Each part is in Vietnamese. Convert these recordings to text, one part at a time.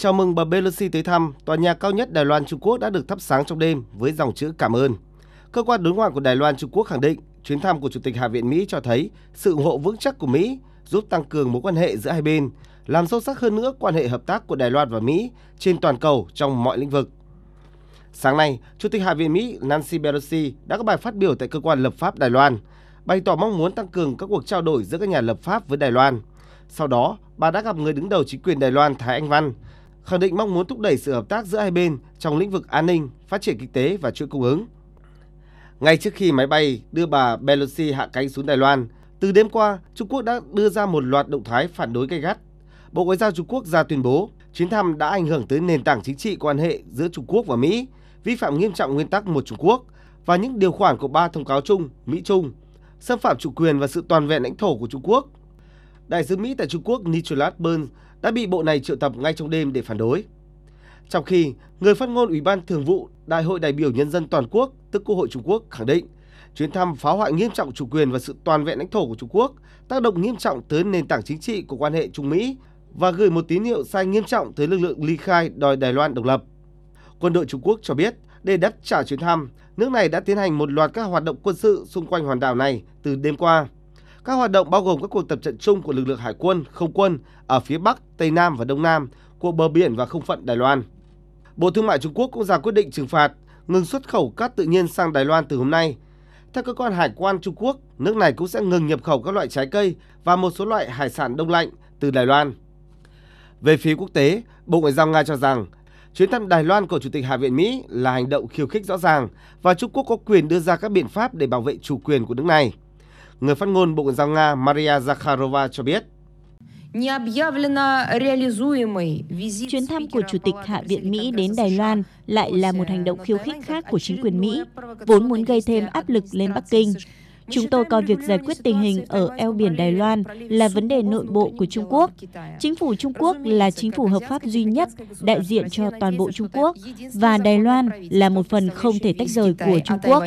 Chào mừng bà Pelosi tới thăm, tòa nhà cao nhất Đài Loan Trung Quốc đã được thắp sáng trong đêm với dòng chữ cảm ơn. Cơ quan đối ngoại của Đài Loan Trung Quốc khẳng định chuyến thăm của Chủ tịch Hạ viện Mỹ cho thấy sự ủng hộ vững chắc của Mỹ giúp tăng cường mối quan hệ giữa hai bên, làm sâu sắc hơn nữa quan hệ hợp tác của Đài Loan và Mỹ trên toàn cầu trong mọi lĩnh vực. Sáng nay, Chủ tịch Hạ viện Mỹ Nancy Pelosi đã có bài phát biểu tại cơ quan lập pháp Đài Loan, bày tỏ mong muốn tăng cường các cuộc trao đổi giữa các nhà lập pháp với Đài Loan. Sau đó, bà đã gặp người đứng đầu chính quyền Đài Loan Thái Anh Văn, khẳng định mong muốn thúc đẩy sự hợp tác giữa hai bên trong lĩnh vực an ninh, phát triển kinh tế và chuỗi cung ứng. Ngay trước khi máy bay đưa bà Pelosi hạ cánh xuống Đài Loan, từ đêm qua, Trung Quốc đã đưa ra một loạt động thái phản đối gay gắt. Bộ Ngoại giao Trung Quốc ra tuyên bố chuyến thăm đã ảnh hưởng tới nền tảng chính trị quan hệ giữa Trung Quốc và Mỹ, vi phạm nghiêm trọng nguyên tắc một Trung Quốc và những điều khoản của ba thông cáo chung Mỹ-Trung, xâm phạm chủ quyền và sự toàn vẹn lãnh thổ của Trung Quốc. Đại sứ Mỹ tại Trung Quốc Nicholas Burns đã bị bộ này triệu tập ngay trong đêm để phản đối. Trong khi, người phát ngôn Ủy ban Thường vụ Đại hội đại biểu Nhân dân Toàn quốc, tức Quốc hội Trung Quốc, khẳng định chuyến thăm phá hoại nghiêm trọng chủ quyền và sự toàn vẹn lãnh thổ của Trung Quốc, tác động nghiêm trọng tới nền tảng chính trị của quan hệ Trung Mỹ và gửi một tín hiệu sai nghiêm trọng tới lực lượng ly khai đòi Đài Loan độc lập. Quân đội Trung Quốc cho biết, để đáp trả chuyến thăm, nước này đã tiến hành một loạt các hoạt động quân sự xung quanh hòn đảo này từ đêm qua. Các hoạt động bao gồm các cuộc tập trận chung của lực lượng hải quân, không quân ở phía Bắc, Tây Nam và Đông Nam của bờ biển và không phận Đài Loan. Bộ Thương mại Trung Quốc cũng ra quyết định trừng phạt ngừng xuất khẩu cát tự nhiên sang Đài Loan từ hôm nay. Theo cơ quan hải quan Trung Quốc, nước này cũng sẽ ngừng nhập khẩu các loại trái cây và một số loại hải sản đông lạnh từ Đài Loan. Về phía quốc tế, Bộ Ngoại giao Nga cho rằng chuyến thăm Đài Loan của Chủ tịch Hạ viện Mỹ là hành động khiêu khích rõ ràng và Trung Quốc có quyền đưa ra các biện pháp để bảo vệ chủ quyền của nước này. Người phát ngôn Bộ Ngoại giao Nga Maria Zakharova cho biết. Chuyến thăm của Chủ tịch Hạ viện Mỹ đến Đài Loan lại là một hành động khiêu khích khác của chính quyền Mỹ, vốn muốn gây thêm áp lực lên Bắc Kinh. Chúng tôi coi việc giải quyết tình hình ở eo biển Đài Loan là vấn đề nội bộ của Trung Quốc. Chính phủ Trung Quốc là chính phủ hợp pháp duy nhất đại diện cho toàn bộ Trung Quốc và Đài Loan là một phần không thể tách rời của Trung Quốc.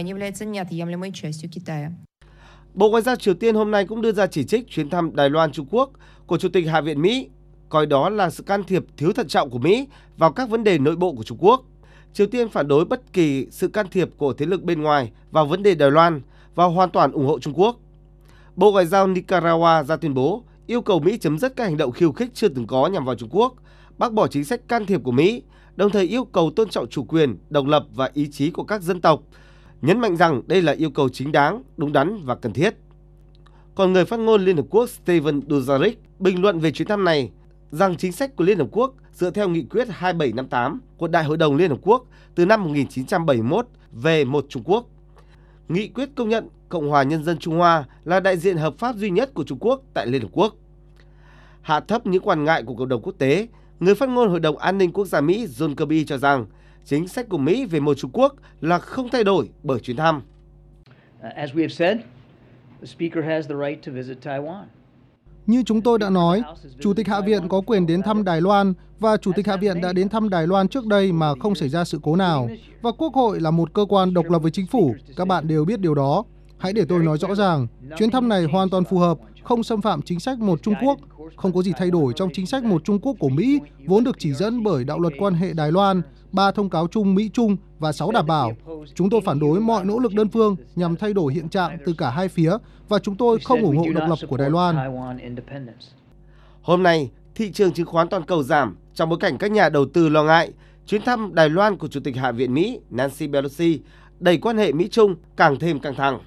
Bộ Ngoại giao Triều Tiên hôm nay cũng đưa ra chỉ trích chuyến thăm Đài Loan Trung Quốc của Chủ tịch Hạ viện Mỹ, coi đó là sự can thiệp thiếu thận trọng của Mỹ vào các vấn đề nội bộ của Trung Quốc. Triều Tiên phản đối bất kỳ sự can thiệp của thế lực bên ngoài vào vấn đề Đài Loan và hoàn toàn ủng hộ Trung Quốc. Bộ Ngoại giao Nicaragua ra tuyên bố yêu cầu Mỹ chấm dứt các hành động khiêu khích chưa từng có nhằm vào Trung Quốc, bác bỏ chính sách can thiệp của Mỹ, đồng thời yêu cầu tôn trọng chủ quyền, độc lập và ý chí của các dân tộc, nhấn mạnh rằng đây là yêu cầu chính đáng, đúng đắn và cần thiết. Còn người phát ngôn Liên Hợp Quốc Steven Dujarric bình luận về chuyến thăm này rằng chính sách của Liên Hợp Quốc dựa theo nghị quyết 2758 của Đại hội đồng Liên Hợp Quốc từ năm 1971 về một Trung Quốc. Nghị quyết công nhận Cộng hòa Nhân dân Trung Hoa là đại diện hợp pháp duy nhất của Trung Quốc tại Liên Hợp Quốc. Hạ thấp những quan ngại của cộng đồng quốc tế, người phát ngôn Hội đồng An ninh Quốc gia Mỹ John Kirby cho rằng chính sách của Mỹ về một Trung Quốc là không thay đổi bởi chuyến thăm. As we have said, the Speaker has the right to visit Taiwan. Như chúng tôi đã nói, Chủ tịch Hạ viện có quyền đến thăm Đài Loan và Chủ tịch Hạ viện đã đến thăm Đài Loan trước đây mà không xảy ra sự cố nào. Và Quốc hội là một cơ quan độc lập với chính phủ, các bạn đều biết điều đó. Hãy để tôi nói rõ ràng, chuyến thăm này hoàn toàn phù hợp, không xâm phạm chính sách một Trung Quốc, không có gì thay đổi trong chính sách một Trung Quốc của Mỹ, vốn được chỉ dẫn bởi đạo luật quan hệ Đài Loan, ba thông cáo chung Mỹ-Trung và sáu đảm bảo. Chúng tôi phản đối mọi nỗ lực đơn phương nhằm thay đổi hiện trạng từ cả hai phía và chúng tôi không ủng hộ độc lập của Đài Loan. Hôm nay, thị trường chứng khoán toàn cầu giảm trong bối cảnh các nhà đầu tư lo ngại chuyến thăm Đài Loan của Chủ tịch Hạ viện Mỹ Nancy Pelosi đẩy quan hệ Mỹ-Trung càng thêm căng thẳng.